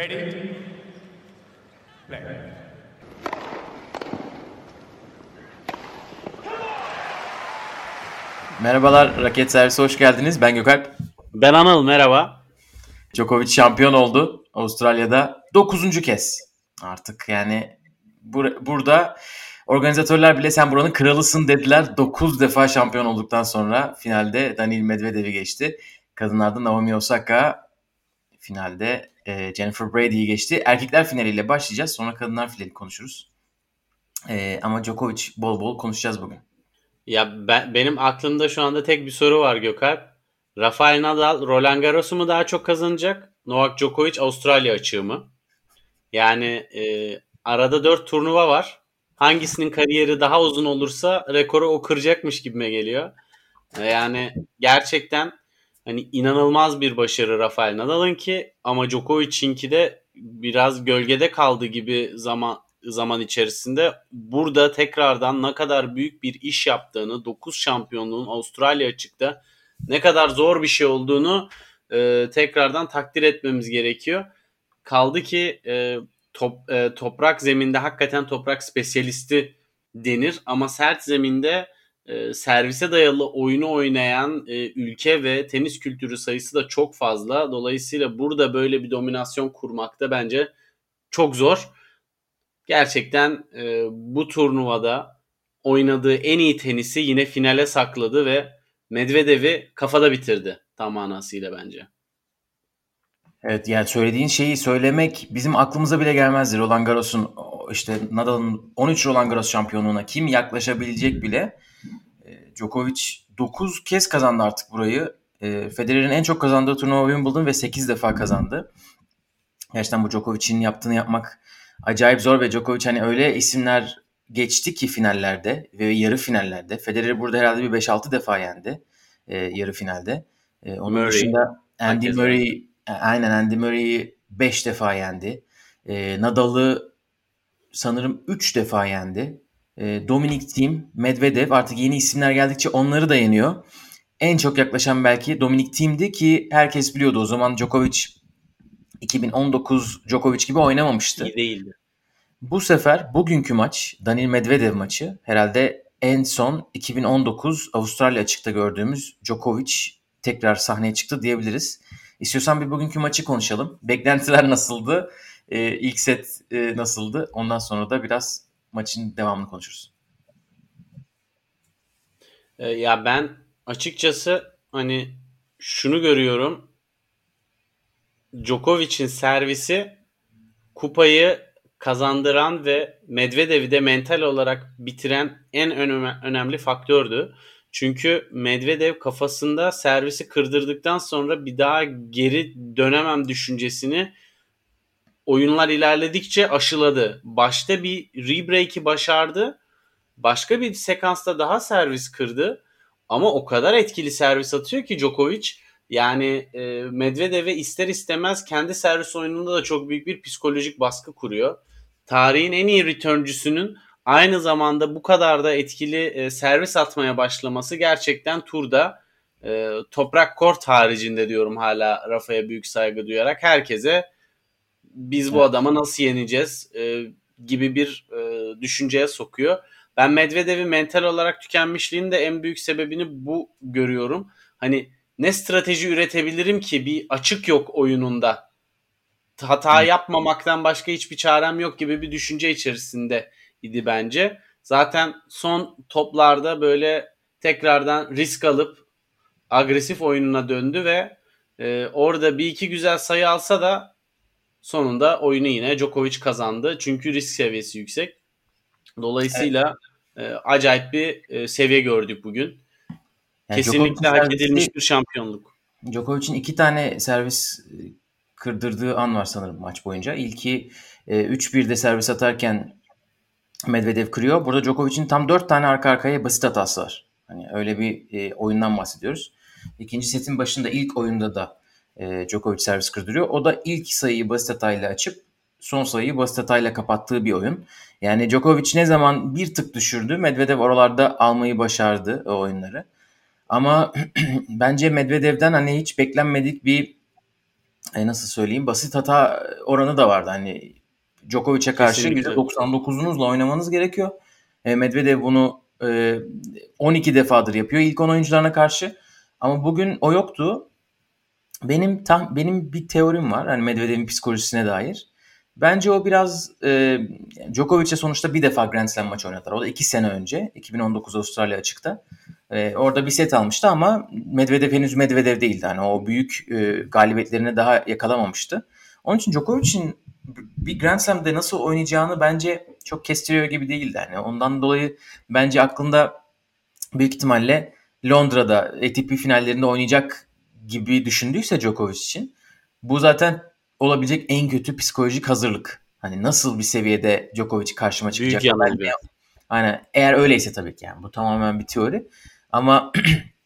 Ready? Play. Merhabalar Raket Servisi hoş geldiniz. Ben Gökalp. Ben Anıl merhaba. Djokovic şampiyon oldu Avustralya'da 9. kez. Artık yani bur- burada organizatörler bile sen buranın kralısın dediler. 9 defa şampiyon olduktan sonra finalde Daniil Medvedev'i geçti. Kadınlarda Naomi Osaka finalde e, Jennifer Brady'yi geçti. Erkekler finaliyle başlayacağız. Sonra kadınlar finali konuşuruz. E, ama Djokovic bol bol konuşacağız bugün. Ya ben, benim aklımda şu anda tek bir soru var Gökalp. Rafael Nadal Roland Garros'u mu daha çok kazanacak? Novak Djokovic Avustralya açığı mı? Yani e, arada 4 turnuva var. Hangisinin kariyeri daha uzun olursa rekoru o kıracakmış gibime geliyor. E, Yani gerçekten hani inanılmaz bir başarı Rafael Nadal'ın ki ama Djokovic'inki de biraz gölgede kaldı gibi zaman zaman içerisinde burada tekrardan ne kadar büyük bir iş yaptığını, 9 şampiyonluğun Avustralya açıkta ne kadar zor bir şey olduğunu e, tekrardan takdir etmemiz gerekiyor. Kaldı ki e, top, e, toprak zeminde hakikaten toprak spesyalisti denir ama sert zeminde e, servise dayalı oyunu oynayan e, ülke ve tenis kültürü sayısı da çok fazla. Dolayısıyla burada böyle bir dominasyon kurmak da bence çok zor. Gerçekten e, bu turnuvada oynadığı en iyi tenisi yine finale sakladı ve Medvedev'i kafada bitirdi tam manasıyla bence. Evet yani söylediğin şeyi söylemek bizim aklımıza bile gelmezdi. Roland Garros'un işte Nadal'ın 13 Roland Garros şampiyonluğuna kim yaklaşabilecek bile. Djokovic 9 kez kazandı artık burayı. E, Federer'in en çok kazandığı turnuva Wimbledon ve 8 defa kazandı. Gerçekten bu Djokovic'in yaptığını yapmak acayip zor ve Djokovic hani öyle isimler geçti ki finallerde ve yarı finallerde. Federer burada herhalde bir 5-6 defa yendi e, yarı finalde. E, onun Murray. dışında Andy Herkes Murray e, aynen Andy Murray'i 5 defa yendi. E, Nadal'ı sanırım 3 defa yendi. E, Dominic Thiem, Medvedev artık yeni isimler geldikçe onları da yeniyor. En çok yaklaşan belki Dominic Thiem'di ki herkes biliyordu o zaman Djokovic 2019 Djokovic gibi oynamamıştı. İyi değildi. Bu sefer bugünkü maç Daniil Medvedev maçı herhalde en son 2019 Avustralya açıkta gördüğümüz Djokovic tekrar sahneye çıktı diyebiliriz. İstiyorsan bir bugünkü maçı konuşalım. Beklentiler nasıldı? Ee, ilk set e, nasıldı? Ondan sonra da biraz maçın devamını konuşuruz. E, ya ben açıkçası hani şunu görüyorum. Djokovic'in servisi kupayı kazandıran ve Medvedev'i de mental olarak bitiren en önem- önemli faktördü. Çünkü Medvedev kafasında servisi kırdırdıktan sonra bir daha geri dönemem düşüncesini oyunlar ilerledikçe aşıladı. Başta bir rebreak'i başardı. Başka bir sekansta daha servis kırdı. Ama o kadar etkili servis atıyor ki Djokovic. Yani e, Medvedev'e ister istemez kendi servis oyununda da çok büyük bir psikolojik baskı kuruyor. Tarihin en iyi returncüsünün aynı zamanda bu kadar da etkili e, servis atmaya başlaması gerçekten turda e, toprak kort haricinde diyorum hala Rafa'ya büyük saygı duyarak herkese biz bu adama nasıl yeneceğiz e, gibi bir e, düşünceye sokuyor. Ben Medvedev'in mental olarak tükenmişliğinin de en büyük sebebini bu görüyorum. Hani ne strateji üretebilirim ki bir açık yok oyununda. Hata yapmamaktan başka hiçbir çarem yok gibi bir düşünce içerisinde idi bence. Zaten son toplarda böyle tekrardan risk alıp agresif oyununa döndü ve e, orada bir iki güzel sayı alsa da sonunda oyunu yine Djokovic kazandı. Çünkü risk seviyesi yüksek. Dolayısıyla e, acayip bir e, seviye gördük bugün. Yani Kesinlikle Djokovic'in hak servisi- edilmiş bir şampiyonluk. Djokovic'in iki tane servis e, kırdırdığı an var sanırım maç boyunca. İlki e, 3-1'de servis atarken Medvedev kırıyor. Burada Djokovic'in tam 4 tane arka arkaya basit hatası var. Hani öyle bir e, oyundan bahsediyoruz. İkinci setin başında ilk oyunda da e, Djokovic servis kırdırıyor. O da ilk sayıyı basit hatayla açıp son sayıyı basit hatayla kapattığı bir oyun. Yani Djokovic ne zaman bir tık düşürdü Medvedev oralarda almayı başardı o oyunları. Ama bence Medvedev'den hani hiç beklenmedik bir e, nasıl söyleyeyim basit hata oranı da vardı. Hani Djokovic'e karşı Kesinlikle. %99'unuzla oynamanız gerekiyor. E, Medvedev bunu e, 12 defadır yapıyor ilk 10 oyuncularına karşı. Ama bugün o yoktu. Benim tam benim bir teorim var. Hani Medvedev'in psikolojisine dair. Bence o biraz e, Djokovic'e sonuçta bir defa Grand Slam maçı oynadılar. O da iki sene önce 2019 Avustralya açıkta. E, orada bir set almıştı ama Medvedev henüz Medvedev değildi. Hani o büyük e, galibiyetlerini daha yakalamamıştı. Onun için Djokovic'in bir Grand Slam'de nasıl oynayacağını bence çok kestiriyor gibi değildi. Yani ondan dolayı bence aklında büyük ihtimalle Londra'da ATP finallerinde oynayacak gibi düşündüyse Djokovic için bu zaten olabilecek en kötü psikolojik hazırlık. Hani nasıl bir seviyede Djokovic karşıma çıkacak? Büyük yanılgı. Aynen. Eğer öyleyse tabii ki yani bu tamamen bir teori. Ama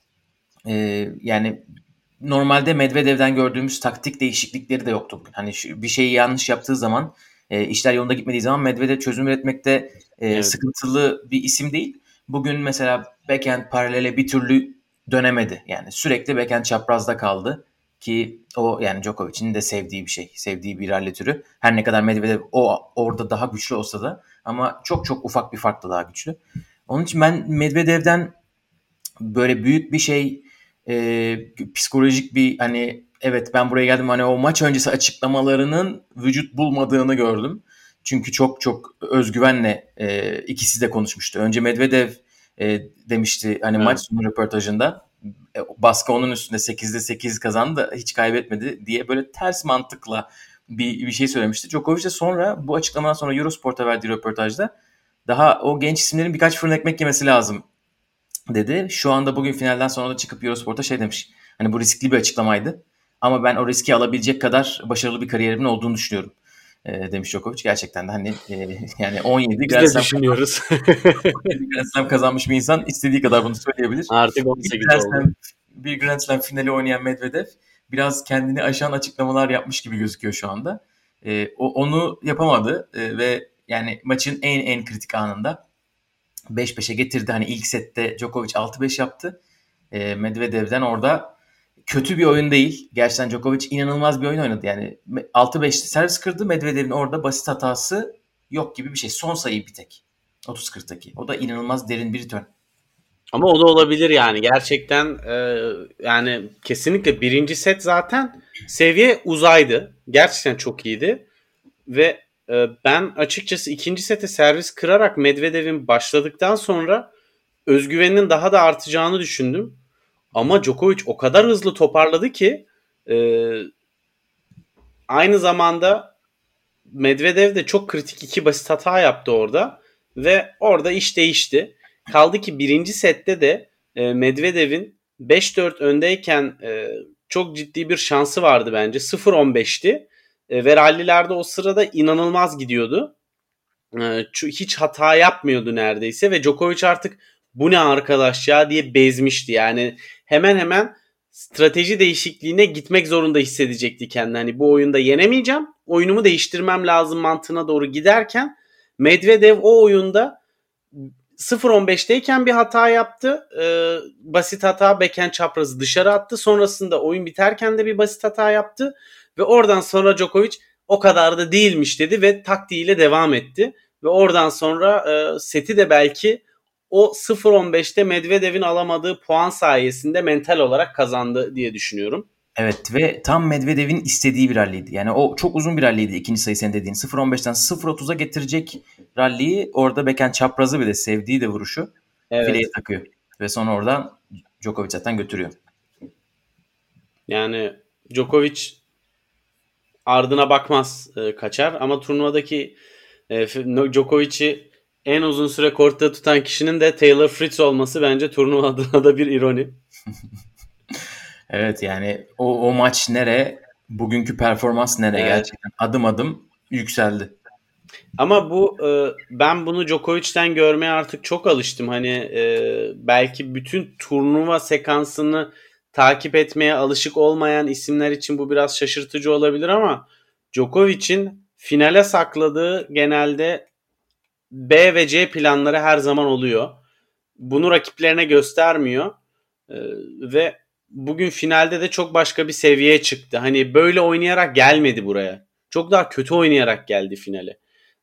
e, yani normalde Medvedev'den gördüğümüz taktik değişiklikleri de yoktu bugün. Hani şu, bir şeyi yanlış yaptığı zaman e, işler yolunda gitmediği zaman Medvedev çözüm üretmekte e, Evet. sıkıntılı bir isim değil. Bugün mesela backhand paralele bir türlü dönemedi. Yani sürekli backhand çaprazda kaldı ki o yani Djokovic'in de sevdiği bir şey. Sevdiği bir rally türü. Her ne kadar Medvedev o orada daha güçlü olsa da ama çok çok ufak bir farkla daha güçlü. Onun için ben Medvedev'den böyle büyük bir şey e, psikolojik bir hani evet ben buraya geldim hani o maç öncesi açıklamalarının vücut bulmadığını gördüm. Çünkü çok çok özgüvenle e, ikisi de konuşmuştu. Önce Medvedev e, demişti hani Evet. maç sonu röportajında e, baskı onun üstünde 8'de 8 kazandı hiç kaybetmedi diye böyle ters mantıkla bir, bir şey söylemişti. Djokovic de sonra bu açıklamadan sonra Eurosport'a verdiği röportajda daha o genç isimlerin birkaç fırın ekmek yemesi lazım dedi. Şu anda bugün finalden sonra da çıkıp Eurosport'a şey demiş. Hani bu riskli bir açıklamaydı. Ama ben o riski alabilecek kadar başarılı bir kariyerimin olduğunu düşünüyorum. E, demiş Djokovic. Gerçekten de hani e, yani 17 Biz Grand Slam, düşünüyoruz. 17 Grand Slam kazanmış bir insan istediği kadar bunu söyleyebilir. Artık Bir 18 Grand oldu. Slam, bir Grand Slam finali oynayan Medvedev biraz kendini aşan açıklamalar yapmış gibi gözüküyor şu anda. E, o, onu yapamadı e, ve yani maçın en en kritik anında 5-5'e getirdi. Hani ilk sette Djokovic 6-5 yaptı. E, Medvedev'den orada kötü bir oyun değil. Gerçekten Djokovic inanılmaz bir oyun oynadı. Yani 6-5 servis kırdı. Medvedev'in orada basit hatası yok gibi bir şey. Son sayı bir tek. 30-40'taki. O da inanılmaz derin bir return. Ama o da olabilir yani. Gerçekten e, yani kesinlikle birinci set zaten seviye uzaydı. Gerçekten çok iyiydi. Ve e, ben açıkçası ikinci sete servis kırarak Medvedev'in başladıktan sonra özgüveninin daha da artacağını düşündüm. Ama Djokovic o kadar hızlı toparladı ki e, aynı zamanda Medvedev de çok kritik iki basit hata yaptı orada ve orada iş değişti. Kaldı ki birinci sette de e, Medvedev'in 5-4 öndeyken e, çok ciddi bir şansı vardı bence. 0-15'ti e, ve rallilerde o sırada inanılmaz gidiyordu. E, hiç hata yapmıyordu neredeyse ve Djokovic artık bu ne arkadaş ya diye bezmişti. Yani hemen hemen strateji değişikliğine gitmek zorunda hissedecekti kendini. Hani bu oyunda yenemeyeceğim. Oyunumu değiştirmem lazım mantığına doğru giderken Medvedev o oyunda 0-15'teyken bir hata yaptı. Ee, basit hata beken çaprazı dışarı attı. Sonrasında oyun biterken de bir basit hata yaptı. Ve oradan sonra Djokovic o kadar da değilmiş dedi ve taktiğiyle devam etti. Ve oradan sonra e, seti de belki o 0-15'te Medvedev'in alamadığı puan sayesinde mental olarak kazandı diye düşünüyorum. Evet ve tam Medvedev'in istediği bir ralliydi. Yani o çok uzun bir ralliydi ikinci sayı senin dediğin. 0-15'ten 0-30'a getirecek ralliyi orada beken çaprazı bir de sevdiği de vuruşu Evet. fileye takıyor. Ve sonra oradan Djokovic zaten götürüyor. Yani Djokovic ardına bakmaz e, kaçar ama turnuvadaki e, Djokovic'i en uzun süre kortta tutan kişinin de Taylor Fritz olması bence turnuva adına da bir ironi. Evet yani o, o maç nere, bugünkü performans nere Evet. gerçekten adım adım yükseldi. Ama bu e, ben bunu Djokovic'ten görmeye artık çok alıştım. Hani e, belki bütün turnuva sekansını takip etmeye alışık olmayan isimler için bu biraz şaşırtıcı olabilir ama Djokovic'in finale sakladığı genelde B ve C planları her zaman oluyor. Bunu rakiplerine göstermiyor. E, ve bugün finalde de çok başka bir seviyeye çıktı. Hani böyle oynayarak gelmedi buraya. Çok daha kötü oynayarak geldi finale.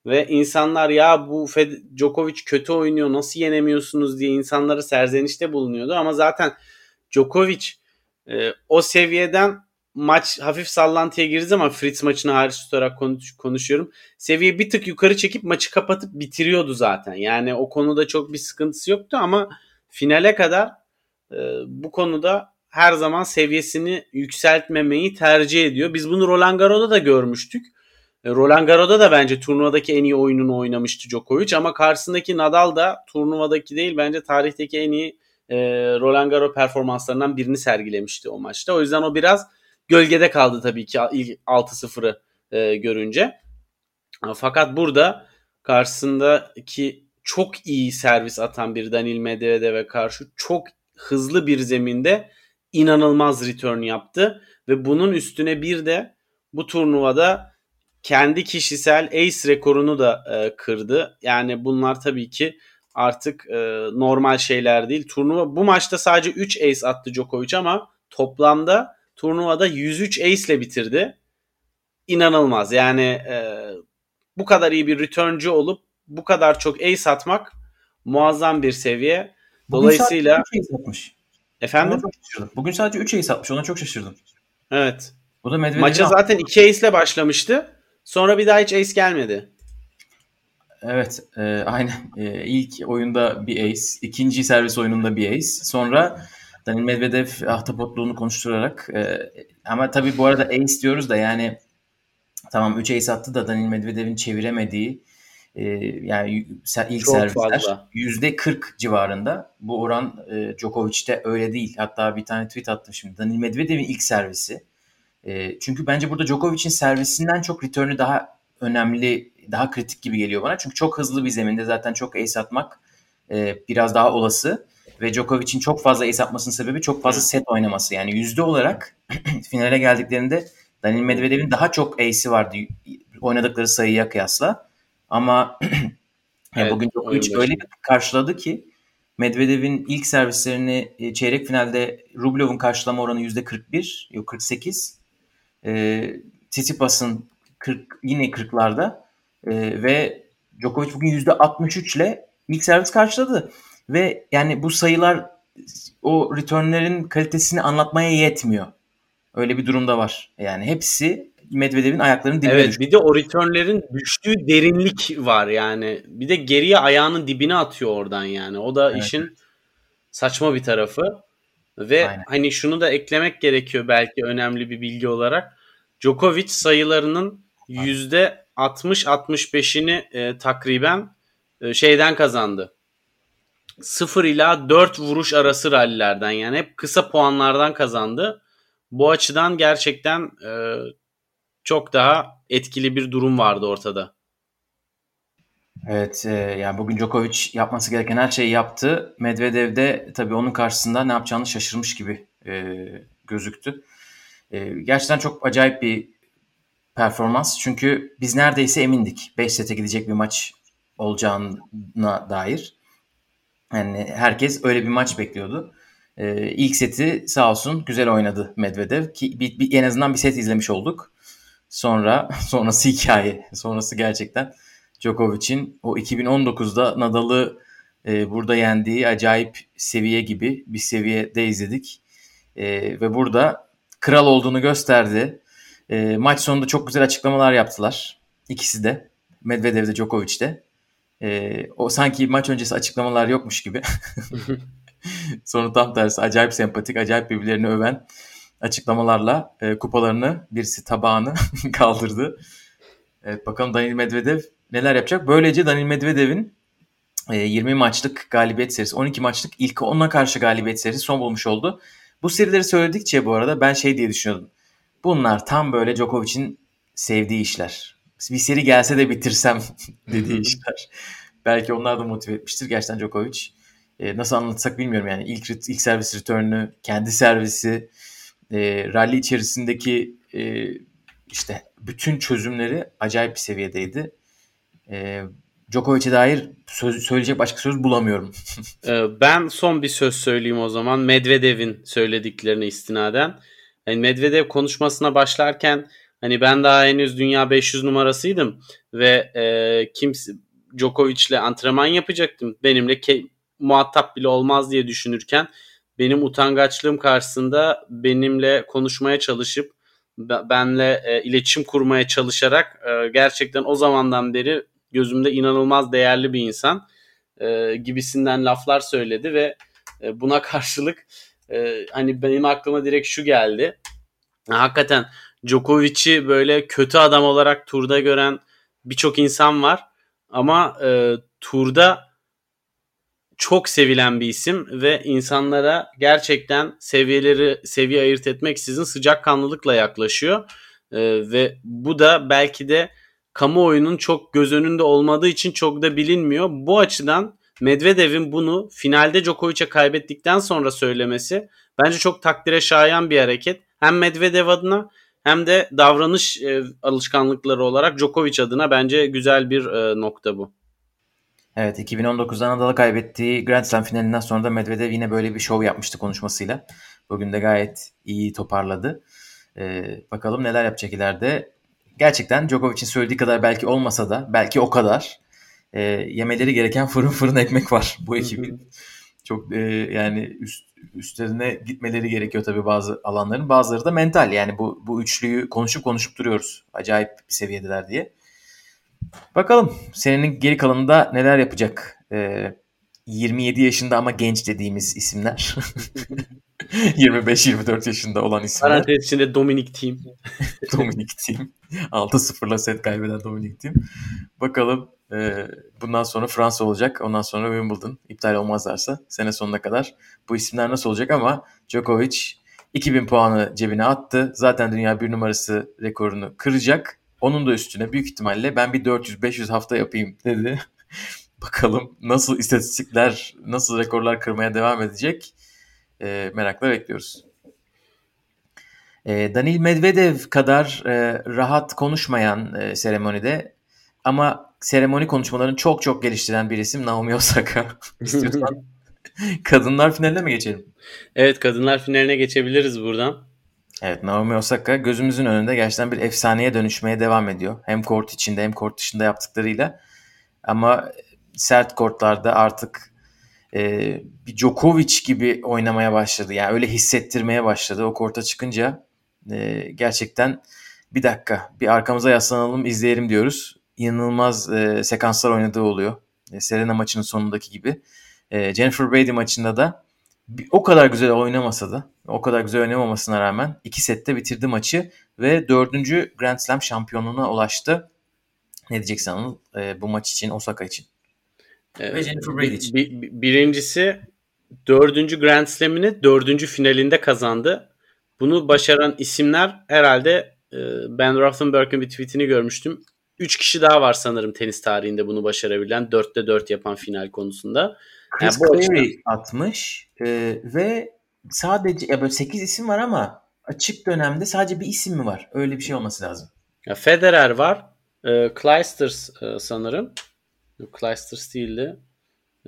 Ve insanlar ya bu Fed Djokovic kötü oynuyor nasıl yenemiyorsunuz diye insanları serzenişte bulunuyordu. Ama zaten Djokovic e, o seviyeden maç hafif sallantıya girdi zaman Fritz maçını hariç tutarak konuş, konuşuyorum. Seviye bir tık yukarı çekip maçı kapatıp bitiriyordu zaten. Yani o konuda çok bir sıkıntısı yoktu ama finale kadar e, bu konuda her zaman seviyesini yükseltmemeyi tercih ediyor. Biz bunu Roland Garros'da da görmüştük. E, Roland Garros'da da bence turnuvadaki en iyi oyununu oynamıştı Djokovic ama karşısındaki Nadal da turnuvadaki değil bence tarihteki en iyi e, Roland Garros performanslarından birini sergilemişti o maçta. O yüzden o biraz gölgede kaldı tabii ki ilk 6-0'ı e, görünce. Fakat burada karşısındaki çok iyi servis atan bir Danil Medvedev'e karşı çok hızlı bir zeminde inanılmaz return yaptı ve bunun üstüne bir de bu turnuvada kendi kişisel ace rekorunu da e, kırdı. Yani bunlar tabii ki artık e, normal şeyler değil. Turnuva bu maçta sadece 3 ace attı Djokovic ama toplamda turnuvada 103 ace ile bitirdi. İnanılmaz. Yani e, bu kadar iyi bir returncu olup bu kadar çok ace atmak muazzam bir seviye. Dolayısıyla Bugün sadece 3 ace atmış. efendim. Bugün sadece 3 ace atmış. Ona çok şaşırdım. evet. Bu da Medvedev'in Maça zaten 2 ace ile başlamıştı. Sonra bir daha hiç ace gelmedi. Evet, e, aynen. E, ilk oyunda bir ace, ikinci servis oyununda bir ace. Sonra Daniil Medvedev ahtapotluğunu konuşturarak e, ama tabii bu arada ace diyoruz da yani tamam 3 ace attı da Daniil Medvedev'in çeviremediği e, yani ilk Çok servisler fazla. %40 civarında. Bu oran e, Djokovic'te öyle değil. Hatta bir tane tweet attım şimdi. Daniil Medvedev'in ilk servisi. E, çünkü bence burada Djokovic'in servisinden çok return'ü daha önemli, daha kritik gibi geliyor bana. Çünkü çok hızlı bir zeminde zaten çok ace atmak e, biraz daha olası. Ve Djokovic'in çok fazla ace atmasının sebebi çok fazla set oynaması. Yani yüzde olarak finale geldiklerinde Daniil Medvedev'in daha çok ace'i vardı oynadıkları sayıya kıyasla. Ama yani Evet, bugün Djokovic öyle bir karşıladı ki Medvedev'in ilk servislerini e, çeyrek finalde Rublev'in karşılama oranı yüzde 41, yok 48. E, Tsitsipas'ın 40, yine 40'larda e, ve Djokovic bugün yüzde 63 ile ilk servis karşıladı. Ve yani bu sayılar o returnlerin kalitesini anlatmaya yetmiyor. Öyle bir durumda var. Yani hepsi Medvedev'in ayaklarının dibine Evet düştü. bir de o returnlerin düştüğü derinlik var yani. Bir de geriye ayağının dibine atıyor oradan yani. O da Evet. işin saçma bir tarafı. Ve Aynen. hani şunu da eklemek gerekiyor belki önemli bir bilgi olarak. Djokovic sayılarının %60-65'ini e, takriben e, şeyden kazandı. 0 ila 4 vuruş arası rallilerden yani hep kısa puanlardan kazandı. Bu açıdan gerçekten e, çok daha etkili bir durum vardı ortada. Evet, e, yani bugün Djokovic yapması gereken her şeyi yaptı. Medvedev de tabii onun karşısında ne yapacağını şaşırmış gibi e, gözüktü. E, gerçekten çok acayip bir performans. Çünkü biz neredeyse emindik 5 sete gidecek bir maç olacağına dair. Yani herkes öyle bir maç bekliyordu. E, ilk seti sağ olsun güzel oynadı Medvedev ki bir, bir- en azından bir set izlemiş olduk. Sonra sonrası hikaye. Sonrası gerçekten Djokovic'in o 2019'da Nadal'ı e, burada yendiği acayip seviye gibi bir seviyede izledik. E, ve burada kral olduğunu gösterdi. E, maç sonunda çok güzel açıklamalar yaptılar. İkisi de. Medvedev de de. E, o sanki maç öncesi açıklamalar yokmuş gibi. Sonra tam tersi acayip sempatik, acayip birbirlerini öven açıklamalarla e, kupalarını birisi tabağını kaldırdı. Evet bakalım Daniil Medvedev neler yapacak. Böylece Daniil Medvedev'in e, 20 maçlık galibiyet serisi, 12 maçlık ilk 10'a karşı galibiyet serisi son bulmuş oldu. Bu serileri söyledikçe bu arada ben şey diye düşünüyordum. Bunlar tam böyle Djokovic'in sevdiği işler. Bir seri gelse de bitirsem dediği işler. Belki onlar da motive etmiştir. Gerçekten Djokovic e, nasıl anlatsak bilmiyorum yani ilk ilk servis return'ü, kendi servisi, e, rally içerisindeki e, işte bütün çözümleri acayip bir seviyedeydi. E, Djokovic'e dair söz, söyleyecek başka söz bulamıyorum. Ee, ben son bir söz söyleyeyim o zaman. Medvedev'in söylediklerine istinaden. Yani Medvedev konuşmasına başlarken hani ben daha henüz dünya 500 numarasıydım ve e, kimse Djokovic'le antrenman yapacaktım. Benimle ke- muhatap bile olmaz diye düşünürken benim utangaçlığım karşısında benimle konuşmaya çalışıp benle e, iletişim kurmaya çalışarak e, gerçekten o zamandan beri gözümde inanılmaz değerli bir insan e, gibisinden laflar söyledi ve e, buna karşılık e, hani benim aklıma direkt şu geldi. Hakikaten Djokovic'i böyle kötü adam olarak turda gören birçok insan var ama e, turda çok sevilen bir isim ve insanlara gerçekten seviyeleri seviye ayırt etmek sizin sıcakkanlılıkla yaklaşıyor. E, ve bu da belki de kamuoyunun çok göz önünde olmadığı için çok da bilinmiyor. Bu açıdan Medvedev'in bunu finalde Djokovic'e kaybettikten sonra söylemesi bence çok takdire şayan bir hareket. Hem Medvedev adına hem de davranış e, alışkanlıkları olarak Djokovic adına bence güzel bir e, nokta bu. Evet 2019'da Nadal'a kaybettiği Grand Slam finalinden sonra da Medvedev yine böyle bir şov yapmıştı konuşmasıyla. Bugün de gayet iyi toparladı. Ee, bakalım neler yapacak ileride. Gerçekten Djokovic'in söylediği kadar belki olmasa da belki o kadar e, yemeleri gereken fırın fırın ekmek var bu ekibin. Çok e, yani üst, üstlerine gitmeleri gerekiyor tabii bazı alanların. Bazıları da mental yani bu, bu üçlüyü konuşup konuşup duruyoruz. Acayip bir seviyedeler diye. Bakalım senenin geri kalanında neler yapacak? Ee, 27 yaşında ama genç dediğimiz isimler. 25-24 yaşında olan isimler. Parantez içinde Dominic Team. Dominic Team. 6-0'la set kaybeden Dominic Team. Bakalım e, bundan sonra Fransa olacak. Ondan sonra Wimbledon. iptal olmazlarsa sene sonuna kadar. Bu isimler nasıl olacak ama Djokovic 2000 puanı cebine attı. Zaten dünya bir numarası rekorunu kıracak. Onun da üstüne büyük ihtimalle ben bir 400-500 hafta yapayım dedi. Bakalım nasıl istatistikler, nasıl rekorlar kırmaya devam edecek e, merakla bekliyoruz. E, Danil Medvedev kadar e, rahat konuşmayan e, seremonide ama seremoni konuşmalarını çok çok geliştiren bir isim Naomi Osaka. İstiyorsan kadınlar finaline mi geçelim? Evet kadınlar finaline geçebiliriz buradan. Evet Naomi Osaka gözümüzün önünde gerçekten bir efsaneye dönüşmeye devam ediyor. Hem kort içinde hem kort dışında yaptıklarıyla. Ama sert kortlarda artık e, bir Djokovic gibi oynamaya başladı. Yani öyle hissettirmeye başladı. O korta çıkınca e, gerçekten bir dakika bir arkamıza yaslanalım izleyelim diyoruz. İnanılmaz e, sekanslar oynadığı oluyor. E, Serena maçının sonundaki gibi. E, Jennifer Brady maçında da o kadar güzel oynamasa da o kadar güzel oynamamasına rağmen iki sette bitirdi maçı ve dördüncü Grand Slam şampiyonluğuna ulaştı. Ne diyeceksin Anıl e, bu maç için Osaka için? Ee, ve Jennifer Brady için. Bir, birincisi dördüncü Grand Slam'ini dördüncü finalinde kazandı. Bunu başaran isimler herhalde e, Ben Rothenberg'in bir tweetini görmüştüm. Üç kişi daha var sanırım tenis tarihinde bunu başarabilen. Dörtte dört yapan final konusunda. Chris yani Clary açıdan... atmış e, ve sadece ya böyle 8 isim var ama açık dönemde sadece bir isim mi var? Öyle bir şey olması lazım. Ya Federer var. E, Clijsters e, sanırım. Clijsters değildi.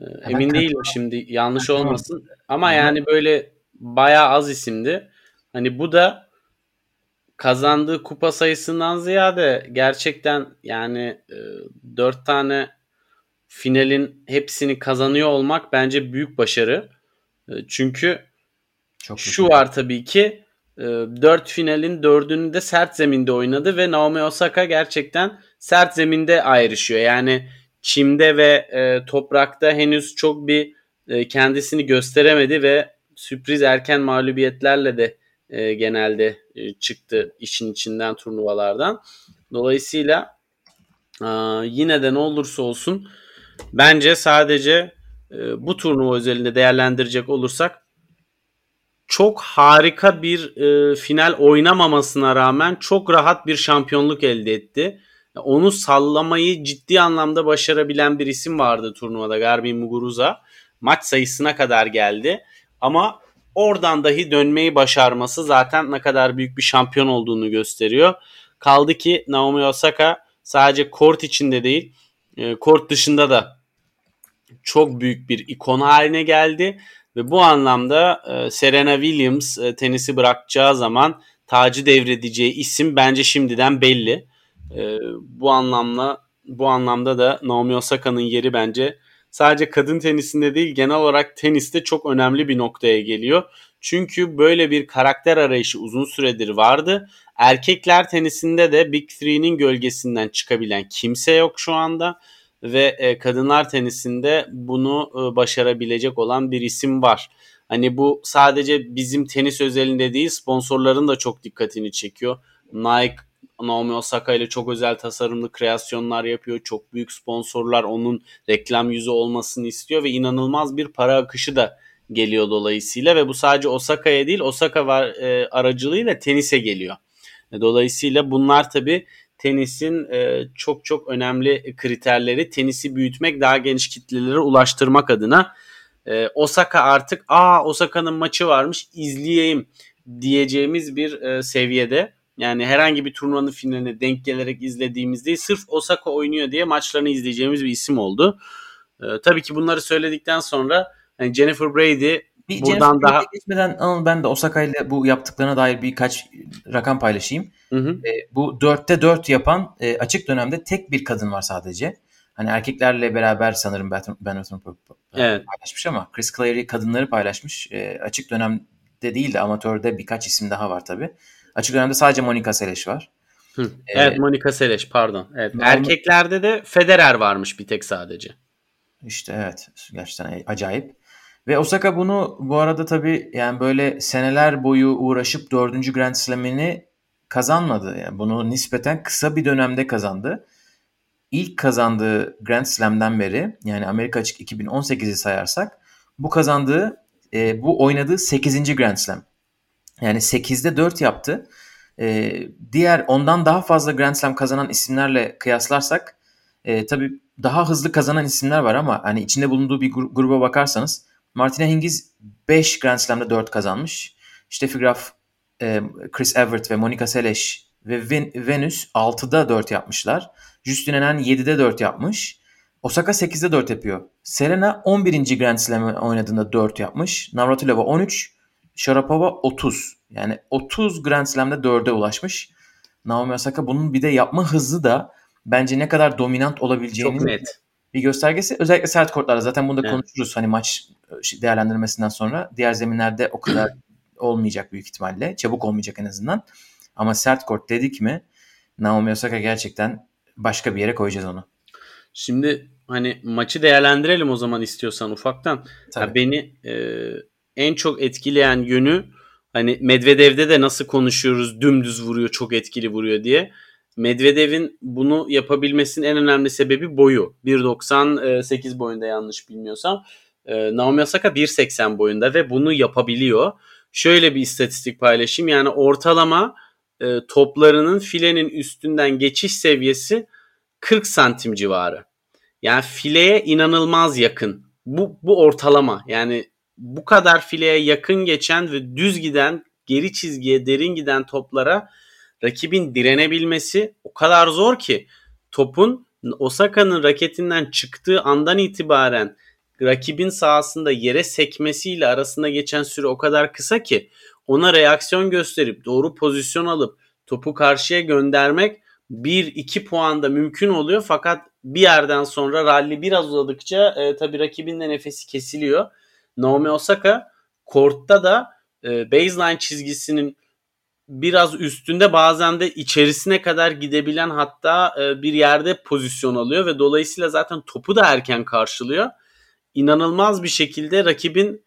E, emin değilim şimdi yanlış olmasın. Ama yani böyle bayağı az isimdi. Hani bu da kazandığı kupa sayısından ziyade gerçekten yani e, 4 tane finalin hepsini kazanıyor olmak bence büyük başarı. E, çünkü Çok şu var tabii ki e, 4 finalin 4'ünü de sert zeminde oynadı ve Naomi Osaka gerçekten sert zeminde ayrışıyor. Yani çimde ve e, toprakta henüz çok bir e, kendisini gösteremedi ve sürpriz erken mağlubiyetlerle de e, genelde e, çıktı işin içinden turnuvalardan. Dolayısıyla e, yine de ne olursa olsun bence sadece e, bu turnuva özelinde değerlendirecek olursak çok harika bir e, final oynamamasına rağmen çok rahat bir şampiyonluk elde etti. Onu sallamayı ciddi anlamda başarabilen bir isim vardı turnuvada Garbi Muguruza. Maç sayısına kadar geldi. Ama oradan dahi dönmeyi başarması zaten ne kadar büyük bir şampiyon olduğunu gösteriyor. Kaldı ki Naomi Osaka sadece kort içinde değil e, kort dışında da çok büyük bir ikon haline geldi ve bu anlamda e, Serena Williams e, tenisi bırakacağı zaman tacı devredeceği isim bence şimdiden belli. E, bu anlamda bu anlamda da Naomi Osaka'nın yeri bence sadece kadın tenisinde değil genel olarak teniste çok önemli bir noktaya geliyor. Çünkü böyle bir karakter arayışı uzun süredir vardı. Erkekler tenisinde de Big Three'nin gölgesinden çıkabilen kimse yok şu anda ve e, kadınlar tenisinde bunu e, başarabilecek olan bir isim var. Hani bu sadece bizim tenis özelinde değil sponsorların da çok dikkatini çekiyor. Nike Naomi Osaka ile çok özel tasarımlı kreasyonlar yapıyor. Çok büyük sponsorlar onun reklam yüzü olmasını istiyor ve inanılmaz bir para akışı da geliyor dolayısıyla ve bu sadece Osaka'ya değil Osaka var, e, aracılığıyla tenise geliyor. E, dolayısıyla bunlar tabi tenisin e, çok çok önemli kriterleri. Tenisi büyütmek, daha geniş kitlelere ulaştırmak adına. E, Osaka artık aa Osaka'nın maçı varmış izleyeyim diyeceğimiz bir e, seviyede. Yani herhangi bir turnuvanın finaline denk gelerek izlediğimiz değil, sırf Osaka oynuyor diye maçlarını izleyeceğimiz bir isim oldu. E, tabii ki bunları söyledikten sonra yani Jennifer Brady bir buradan Jennifer daha geçmeden Anıl ben de Osaka ile bu yaptıklarına dair birkaç rakam paylaşayım. Hı hı. E, bu 4'te 4 yapan e, açık dönemde tek bir kadın var sadece. Hani erkeklerle beraber sanırım Ben Battenberg evet. paylaşmış ama Chris Clary kadınları paylaşmış. E, açık dönemde değil de amatörde birkaç isim daha var tabi. Açık dönemde sadece Monica Seles var. Hı. Ee, evet Monica Seles pardon. Evet. Normal... Erkeklerde de Federer varmış bir tek sadece. İşte evet gerçekten acayip. Ve Osaka bunu bu arada tabii yani böyle seneler boyu uğraşıp dördüncü Grand Slam'ini kazanmadı. Yani bunu nispeten kısa bir dönemde kazandı. İlk kazandığı Grand Slam'den beri yani Amerika Açık 2018'i sayarsak bu kazandığı e, bu oynadığı 8. Grand Slam. Yani 8'de 4 yaptı. E, diğer ondan daha fazla Grand Slam kazanan isimlerle kıyaslarsak e, tabii daha hızlı kazanan isimler var ama hani içinde bulunduğu bir gruba bakarsanız Martina Hingis 5 Grand Slam'da 4 kazanmış. Steffi Graf, e, Chris Evert ve Monica Seles ve Venus 6'da 4 yapmışlar. Justin Henin 7'de 4 yapmış. Osaka 8'de 4 yapıyor. Serena 11. Grand Slam oynadığında 4 yapmış. Navratilova 13. Sharapova 30. Yani 30 Grand Slam'da 4'e ulaşmış. Naomi Osaka bunun bir de yapma hızı da bence ne kadar dominant olabileceğini bir göstergesi. Özellikle sert kortlarda zaten bunu da evet. konuşuruz. Hani maç değerlendirmesinden sonra diğer zeminlerde o kadar olmayacak büyük ihtimalle. Çabuk olmayacak en azından. Ama sert kort dedik mi Naomi Osaka gerçekten başka bir yere koyacağız onu. Şimdi hani maçı değerlendirelim o zaman istiyorsan ufaktan. Ya beni e, en çok etkileyen yönü hani Medvedev'de de nasıl konuşuyoruz dümdüz vuruyor çok etkili vuruyor diye. Medvedev'in bunu yapabilmesinin en önemli sebebi boyu. 1.98 boyunda yanlış bilmiyorsam. E, Naomi Osaka 1.80 boyunda ve bunu yapabiliyor. Şöyle bir istatistik paylaşayım. Yani ortalama e, toplarının filenin üstünden geçiş seviyesi 40 santim civarı. Yani fileye inanılmaz yakın. Bu, bu ortalama. Yani bu kadar fileye yakın geçen ve düz giden, geri çizgiye derin giden toplara rakibin direnebilmesi o kadar zor ki topun Osaka'nın raketinden çıktığı andan itibaren rakibin sahasında yere sekmesiyle arasında geçen süre o kadar kısa ki ona reaksiyon gösterip doğru pozisyon alıp topu karşıya göndermek 1-2 puanda mümkün oluyor fakat bir yerden sonra rally biraz uzadıkça e, tabii rakibin de nefesi kesiliyor. Naomi Osaka kortta da e, baseline çizgisinin biraz üstünde bazen de içerisine kadar gidebilen hatta e, bir yerde pozisyon alıyor ve dolayısıyla zaten topu da erken karşılıyor inanılmaz bir şekilde rakibin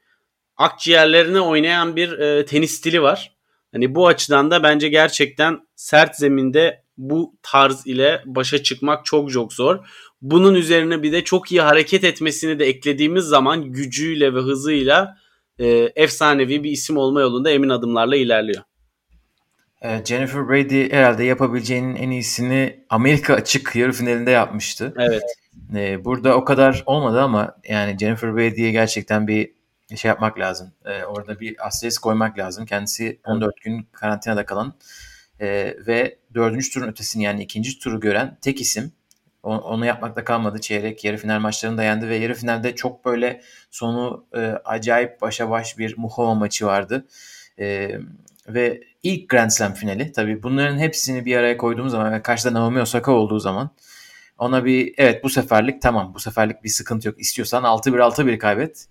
akciğerlerine oynayan bir e, tenis stili var. Hani bu açıdan da bence gerçekten sert zeminde bu tarz ile başa çıkmak çok çok zor. Bunun üzerine bir de çok iyi hareket etmesini de eklediğimiz zaman gücüyle ve hızıyla e, efsanevi bir isim olma yolunda emin adımlarla ilerliyor. Jennifer Brady herhalde yapabileceğinin en iyisini Amerika açık yarı finalinde yapmıştı. Evet. Ee, burada o kadar olmadı ama yani Jennifer Brady'ye gerçekten bir şey yapmak lazım. Ee, orada bir asterisk koymak lazım. Kendisi 14 gün karantinada kalan e, ve dördüncü turun ötesini yani ikinci turu gören tek isim. Onu yapmakta kalmadı. Çeyrek yarı final maçlarını da yendi ve yarı finalde çok böyle sonu e, acayip başa baş bir Muhova maçı vardı. E, ve ilk Grand Slam finali tabii bunların hepsini bir araya koyduğumuz zaman ve karşıda Naomi Osaka olduğu zaman ona bir evet bu seferlik tamam bu seferlik bir sıkıntı yok. İstiyorsan 6-1 6-1 kaybet.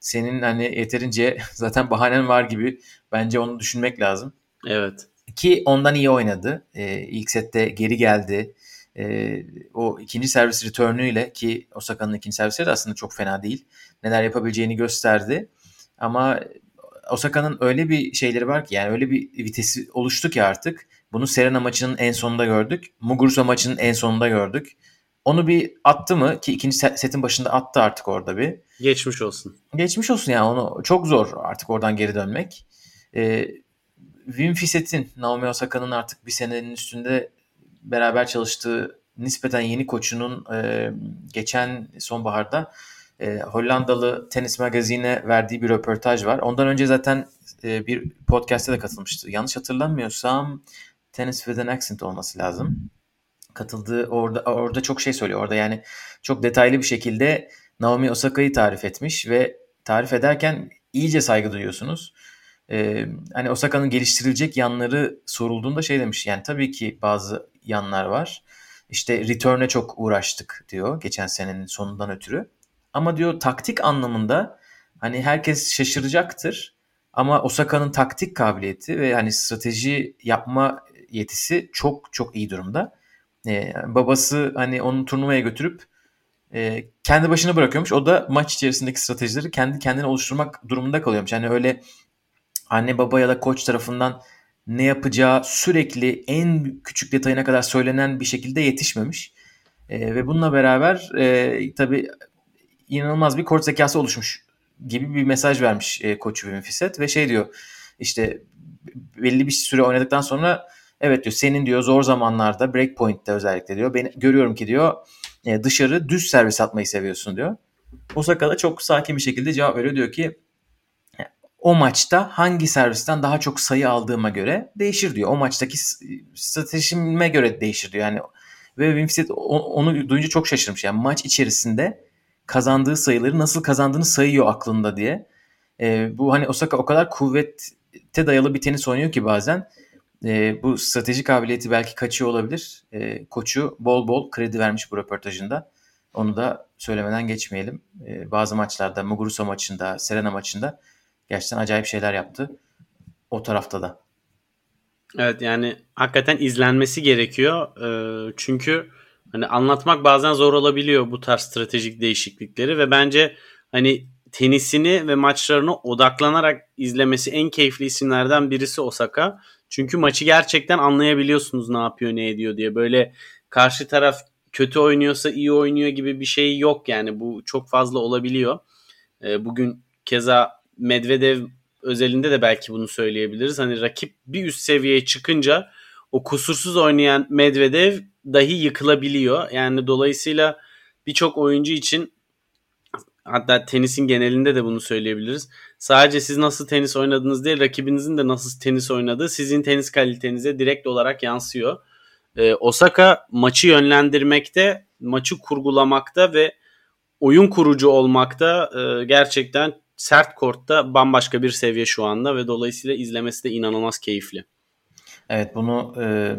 Senin hani yeterince zaten bahanen var gibi bence onu düşünmek lazım. Evet. Ki ondan iyi oynadı. Ee, ilk sette geri geldi. Ee, o ikinci servis return'üyle ki Osaka'nın ikinci servisleri de aslında çok fena değil. Neler yapabileceğini gösterdi. Ama Osaka'nın öyle bir şeyleri var ki yani öyle bir vitesi oluştu ki artık. Bunu Serena maçının en sonunda gördük. Muguruza maçının en sonunda gördük. Onu bir attı mı ki ikinci setin başında attı artık orada bir. Geçmiş olsun. Geçmiş olsun yani onu çok zor artık oradan geri dönmek. Ee, Wim Fissett'in Naomi Osaka'nın artık bir senenin üstünde beraber çalıştığı nispeten yeni koçunun e, geçen sonbaharda e, Hollandalı tenis magazine verdiği bir röportaj var. Ondan önce zaten e, bir podcast'te de katılmıştı. Yanlış hatırlamıyorsam Tennis with an Accent olması lazım. Katıldığı orada orada çok şey söylüyor. Orada yani çok detaylı bir şekilde Naomi Osaka'yı tarif etmiş ve tarif ederken iyice saygı duyuyorsunuz. Ee, hani Osaka'nın geliştirilecek yanları sorulduğunda şey demiş. Yani tabii ki bazı yanlar var. İşte return'e çok uğraştık diyor geçen senenin sonundan ötürü. Ama diyor taktik anlamında hani herkes şaşıracaktır. Ama Osaka'nın taktik kabiliyeti ve hani strateji yapma yetisi çok çok iyi durumda. Ee, babası hani onu turnuvaya götürüp e, kendi başına bırakıyormuş. O da maç içerisindeki stratejileri kendi kendine oluşturmak durumunda kalıyormuş. Yani öyle anne baba ya da koç tarafından ne yapacağı sürekli en küçük detayına kadar söylenen bir şekilde yetişmemiş. E, ve bununla beraber e, tabii inanılmaz bir kort zekası oluşmuş gibi bir mesaj vermiş e, koç Wim Fisset ve şey diyor işte belli bir süre oynadıktan sonra evet diyor senin diyor zor zamanlarda break point'te özellikle diyor ben görüyorum ki diyor e, dışarı düz servis atmayı seviyorsun diyor. Osaka da çok sakin bir şekilde cevap veriyor diyor ki o maçta hangi servisten daha çok sayı aldığıma göre değişir diyor. O maçtaki stratejime göre değişir diyor. Yani ve Fisset onu duyunca çok şaşırmış. Yani maç içerisinde kazandığı sayıları nasıl kazandığını sayıyor aklında diye. E, bu hani Osaka o kadar kuvvete dayalı bir tenis oynuyor ki bazen e, bu strateji kabiliyeti belki kaçıyor olabilir. E, koçu bol bol kredi vermiş bu röportajında. Onu da söylemeden geçmeyelim. E, bazı maçlarda Muguruza maçında, Serena maçında gerçekten acayip şeyler yaptı. O tarafta da. Evet yani hakikaten izlenmesi gerekiyor. E, çünkü hani anlatmak bazen zor olabiliyor bu tarz stratejik değişiklikleri ve bence hani tenisini ve maçlarını odaklanarak izlemesi en keyifli isimlerden birisi Osaka. Çünkü maçı gerçekten anlayabiliyorsunuz ne yapıyor ne ediyor diye. Böyle karşı taraf kötü oynuyorsa iyi oynuyor gibi bir şey yok yani bu çok fazla olabiliyor. E, bugün keza Medvedev özelinde de belki bunu söyleyebiliriz. Hani rakip bir üst seviyeye çıkınca o kusursuz oynayan Medvedev dahi yıkılabiliyor. Yani dolayısıyla birçok oyuncu için hatta tenisin genelinde de bunu söyleyebiliriz. Sadece siz nasıl tenis oynadınız değil rakibinizin de nasıl tenis oynadığı sizin tenis kalitenize direkt olarak yansıyor. Ee, Osaka maçı yönlendirmekte, maçı kurgulamakta ve oyun kurucu olmakta e, gerçekten sert kortta bambaşka bir seviye şu anda ve dolayısıyla izlemesi de inanılmaz keyifli. Evet bunu e,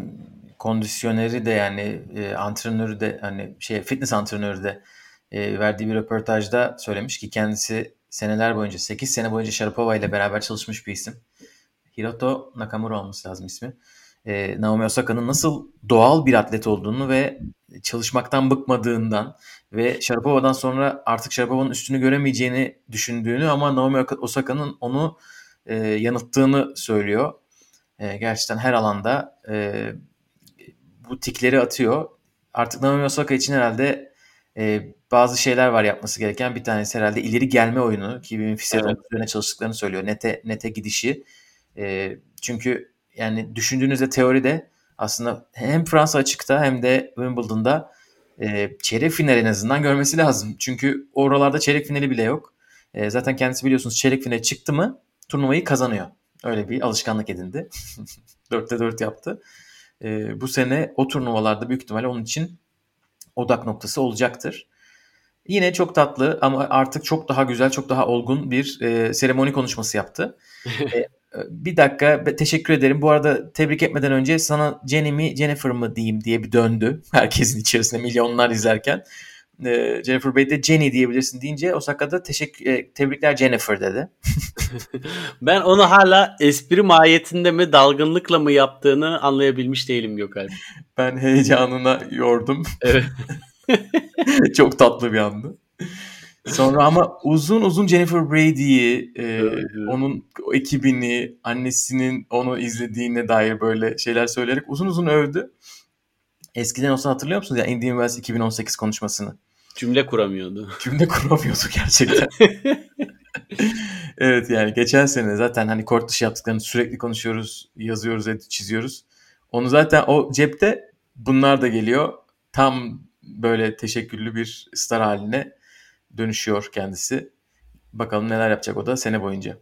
kondisyoneri de yani e, antrenörü de hani şey fitness antrenörü de e, verdiği bir röportajda söylemiş ki kendisi seneler boyunca 8 sene boyunca Sharapova ile beraber çalışmış bir isim. Hiroto Nakamura olması lazım ismi. E, Naomi Osaka'nın nasıl doğal bir atlet olduğunu ve çalışmaktan bıkmadığından ve Sharapova'dan sonra artık Sharapova'nın üstünü göremeyeceğini düşündüğünü ama Naomi Osaka'nın onu e, yanılttığını söylüyor. E, gerçekten her alanda e, bu tikleri atıyor. Artık Naomi Osaka için herhalde e, bazı şeyler var yapması gereken. Bir tanesi herhalde ileri gelme oyunu ki benim Fischer evet. üzerine çalıştıklarını söylüyor. Nete nete gidişi. E, çünkü yani düşündüğünüzde teoride aslında hem Fransa açıkta hem de Wimbledon'da e, çeyrek final en azından görmesi lazım. Çünkü oralarda çeyrek finali bile yok. E, zaten kendisi biliyorsunuz çeyrek finale çıktı mı turnuvayı kazanıyor. Öyle bir alışkanlık edindi. 4'te 4 yaptı. E, bu sene o turnuvalarda büyük ihtimalle onun için odak noktası olacaktır. Yine çok tatlı ama artık çok daha güzel, çok daha olgun bir e, seremoni konuşması yaptı. e, bir dakika teşekkür ederim. Bu arada tebrik etmeden önce sana Jenny mi Jennifer mı diyeyim diye bir döndü. Herkesin içerisinde milyonlar izlerken. E, Jennifer Bey de Jenny diyebilirsin deyince Osaka'da teşekkür, e, tebrikler Jennifer dedi. ben onu hala espri mahiyetinde mi dalgınlıkla mı yaptığını anlayabilmiş değilim Gökalp. Ben heyecanına yordum. Evet. Çok tatlı bir andı. Sonra ama uzun uzun Jennifer Brady'yi, e, onun ekibini, annesinin onu izlediğine dair böyle şeyler söyleyerek uzun uzun övdü. Eskiden olsa hatırlıyor musunuz ya yani Indian Wells 2018 konuşmasını? Cümle kuramıyordu. Cümle kuramıyordu gerçekten. evet yani geçen sene zaten hani kort dışı yaptıklarını sürekli konuşuyoruz, yazıyoruz, çiziyoruz. Onu zaten o cepte bunlar da geliyor. Tam böyle teşekkürlü bir star haline dönüşüyor kendisi. Bakalım neler yapacak o da sene boyunca.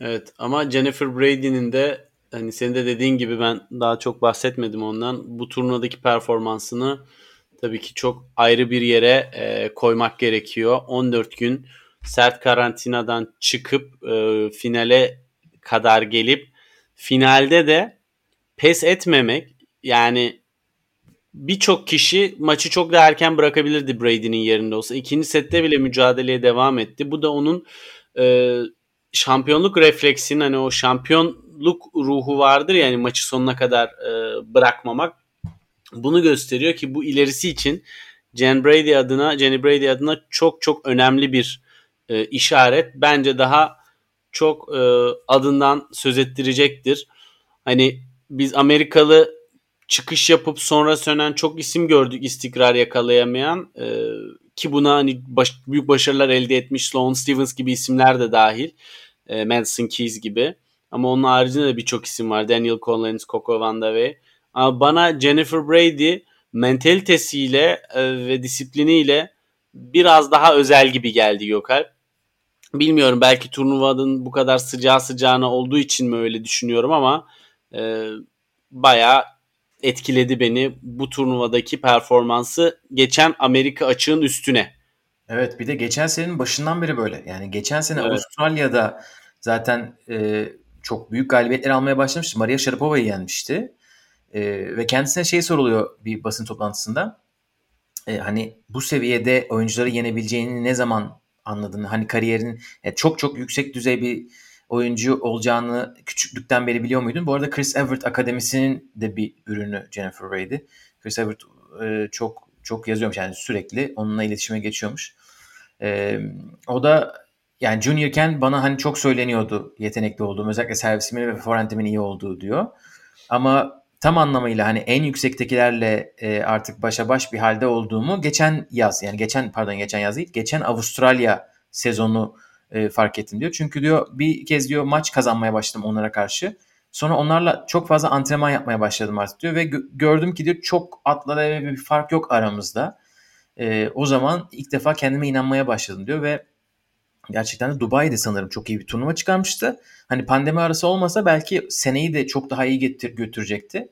Evet ama Jennifer Brady'nin de hani senin de dediğin gibi ben daha çok bahsetmedim ondan. Bu turnuvadaki performansını tabii ki çok ayrı bir yere e, koymak gerekiyor. 14 gün sert karantinadan çıkıp e, finale kadar gelip finalde de pes etmemek yani birçok kişi maçı çok da erken bırakabilirdi Brady'nin yerinde olsa. İkinci sette bile mücadeleye devam etti. Bu da onun e, şampiyonluk refleksinin hani o şampiyonluk ruhu vardır yani maçı sonuna kadar e, bırakmamak. Bunu gösteriyor ki bu ilerisi için Jen Brady adına, Jenny Brady adına çok çok önemli bir e, işaret. Bence daha çok e, adından söz ettirecektir. Hani biz Amerikalı çıkış yapıp sonra sönen çok isim gördük istikrar yakalayamayan e, ki buna hani baş, büyük başarılar elde etmiş Sloane Stevens gibi isimler de dahil. E, Madison Keys gibi. Ama onun haricinde de birçok isim var. Daniel Collins, Coco Van Dave. Ama bana Jennifer Brady mentalitesiyle e, ve disipliniyle biraz daha özel gibi geldi Gökalp. Bilmiyorum belki turnuvanın bu kadar sıcağı sıcağına olduğu için mi öyle düşünüyorum ama e, bayağı etkiledi beni bu turnuvadaki performansı geçen Amerika açığın üstüne. Evet bir de geçen senenin başından beri böyle. Yani geçen sene evet. Avustralya'da zaten e, çok büyük galibiyetler almaya başlamıştı. Maria Sharapova'yı yenmişti. E, ve kendisine şey soruluyor bir basın toplantısında. E, hani bu seviyede oyuncuları yenebileceğini ne zaman anladın? Hani kariyerin yani çok çok yüksek düzey bir oyuncu olacağını küçüklükten beri biliyor muydun? Bu arada Chris Evert Akademisi'nin de bir ürünü Jennifer Ray'di. Chris Evert e, çok çok yazıyormuş yani sürekli onunla iletişime geçiyormuş. E, o da yani juniorken bana hani çok söyleniyordu yetenekli olduğum özellikle servisimin ve forentimin iyi olduğu diyor. Ama tam anlamıyla hani en yüksektekilerle e, artık başa baş bir halde olduğumu geçen yaz yani geçen pardon geçen yaz değil geçen Avustralya sezonu e, fark ettim diyor. Çünkü diyor bir kez diyor maç kazanmaya başladım onlara karşı. Sonra onlarla çok fazla antrenman yapmaya başladım artık diyor ve gö- gördüm ki diyor çok atlara bir fark yok aramızda. E, o zaman ilk defa kendime inanmaya başladım diyor ve gerçekten de Dubai'de sanırım çok iyi bir turnuva çıkarmıştı. Hani pandemi arası olmasa belki seneyi de çok daha iyi getir götürecekti.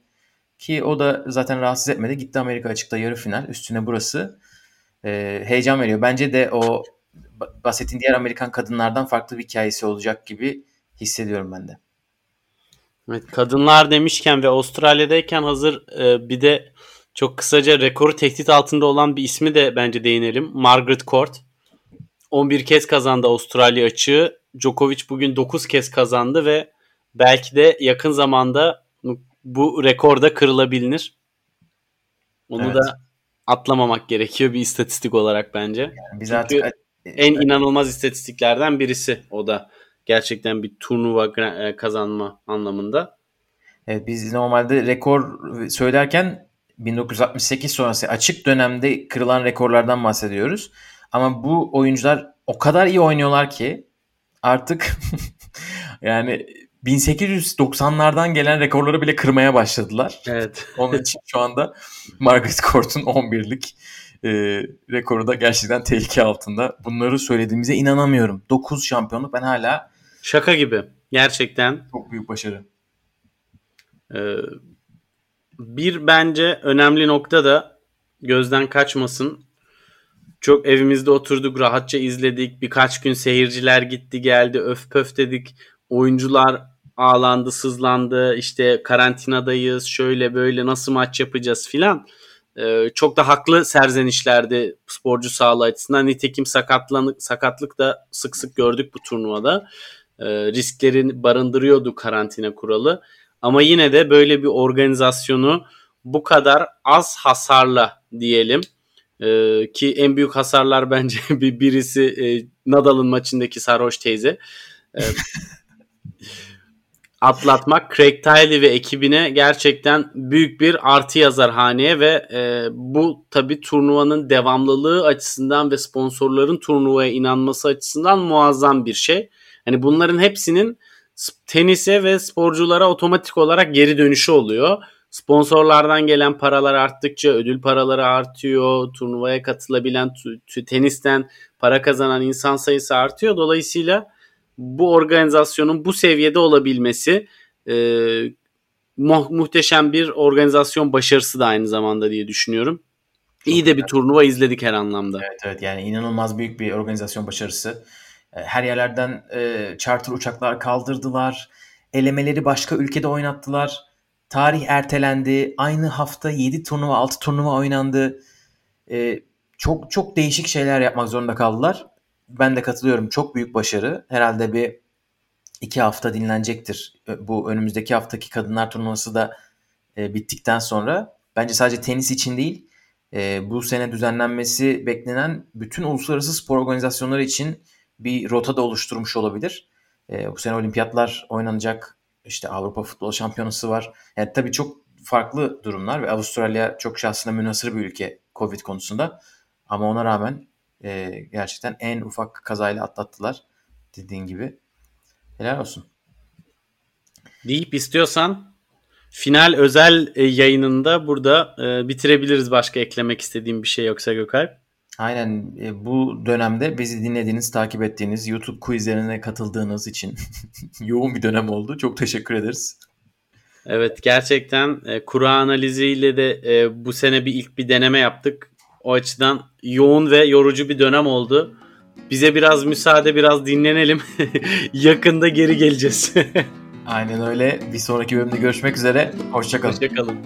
Ki o da zaten rahatsız etmedi. Gitti Amerika açıkta yarı final. Üstüne burası. Ee, heyecan veriyor. Bence de o bahsettiğin diğer Amerikan kadınlardan farklı bir hikayesi olacak gibi hissediyorum ben de. Evet, kadınlar demişken ve Avustralya'dayken hazır e, bir de çok kısaca rekoru tehdit altında olan bir ismi de bence değinelim. Margaret Court. 11 kez kazandı Avustralya açığı. Djokovic bugün 9 kez kazandı ve belki de yakın zamanda bu rekor da kırılabilir. Onu evet. da atlamamak gerekiyor bir istatistik olarak bence. Yani biz Çünkü artık en inanılmaz istatistiklerden birisi o da gerçekten bir turnuva e, kazanma anlamında. Evet, biz normalde rekor söylerken 1968 sonrası açık dönemde kırılan rekorlardan bahsediyoruz. Ama bu oyuncular o kadar iyi oynuyorlar ki artık yani 1890'lardan gelen rekorları bile kırmaya başladılar. Evet. Onun için şu anda Margaret Court'un 11'lik e, rekoru da gerçekten tehlike altında. Bunları söylediğimize inanamıyorum. 9 şampiyonluk ben hala şaka gibi. Gerçekten çok büyük başarı. Ee, bir bence önemli nokta da gözden kaçmasın. Çok evimizde oturduk, rahatça izledik. Birkaç gün seyirciler gitti geldi, öf pöf dedik. Oyuncular ağlandı, sızlandı. İşte karantinadayız, şöyle böyle nasıl maç yapacağız filan. Ee, çok da haklı serzenişlerdi sporcu sağlığı açısından. Nitekim sakatlanık, sakatlık da sık sık gördük bu turnuvada. Ee, risklerin barındırıyordu karantina kuralı. Ama yine de böyle bir organizasyonu bu kadar az hasarla diyelim ee, ki en büyük hasarlar bence bir birisi e, Nadal'ın maçındaki sarhoş teyze. Ee, atlatmak Craig Tiley ve ekibine gerçekten büyük bir artı yazar haneye ve e, bu tabi turnuvanın devamlılığı açısından ve sponsorların turnuvaya inanması açısından muazzam bir şey. Hani bunların hepsinin tenise ve sporculara otomatik olarak geri dönüşü oluyor. Sponsorlardan gelen paralar arttıkça ödül paraları artıyor. Turnuvaya katılabilen tenisten para kazanan insan sayısı artıyor. Dolayısıyla bu organizasyonun bu seviyede olabilmesi e, mu- muhteşem bir organizasyon başarısı da aynı zamanda diye düşünüyorum. Çok İyi de bir turnuva izledik her anlamda. Evet evet yani inanılmaz büyük bir organizasyon başarısı. E, her yerlerden e, charter uçaklar kaldırdılar. Elemeleri başka ülkede oynattılar. Tarih ertelendi. Aynı hafta 7 turnuva 6 turnuva oynandı. E, çok çok değişik şeyler yapmak zorunda kaldılar ben de katılıyorum. Çok büyük başarı. Herhalde bir iki hafta dinlenecektir. Bu önümüzdeki haftaki kadınlar turnuvası da e, bittikten sonra. Bence sadece tenis için değil, e, bu sene düzenlenmesi beklenen bütün uluslararası spor organizasyonları için bir rota da oluşturmuş olabilir. E, bu sene olimpiyatlar oynanacak. İşte Avrupa Futbol Şampiyonası var. Yani tabii çok farklı durumlar ve Avustralya çok şahsına münasır bir ülke Covid konusunda. Ama ona rağmen e, gerçekten en ufak kazayla atlattılar dediğin gibi. Helal olsun. Deyip istiyorsan final özel e, yayınında burada e, bitirebiliriz başka eklemek istediğim bir şey yoksa Gökalp. Aynen e, bu dönemde bizi dinlediğiniz, takip ettiğiniz, YouTube quizlerine katıldığınız için yoğun bir dönem oldu. Çok teşekkür ederiz. Evet gerçekten e, kura analiziyle de e, bu sene bir ilk bir deneme yaptık. O açıdan yoğun ve yorucu bir dönem oldu. Bize biraz müsaade, biraz dinlenelim. Yakında geri geleceğiz. Aynen öyle. Bir sonraki bölümde görüşmek üzere. Hoşçakalın. Hoşçakalın.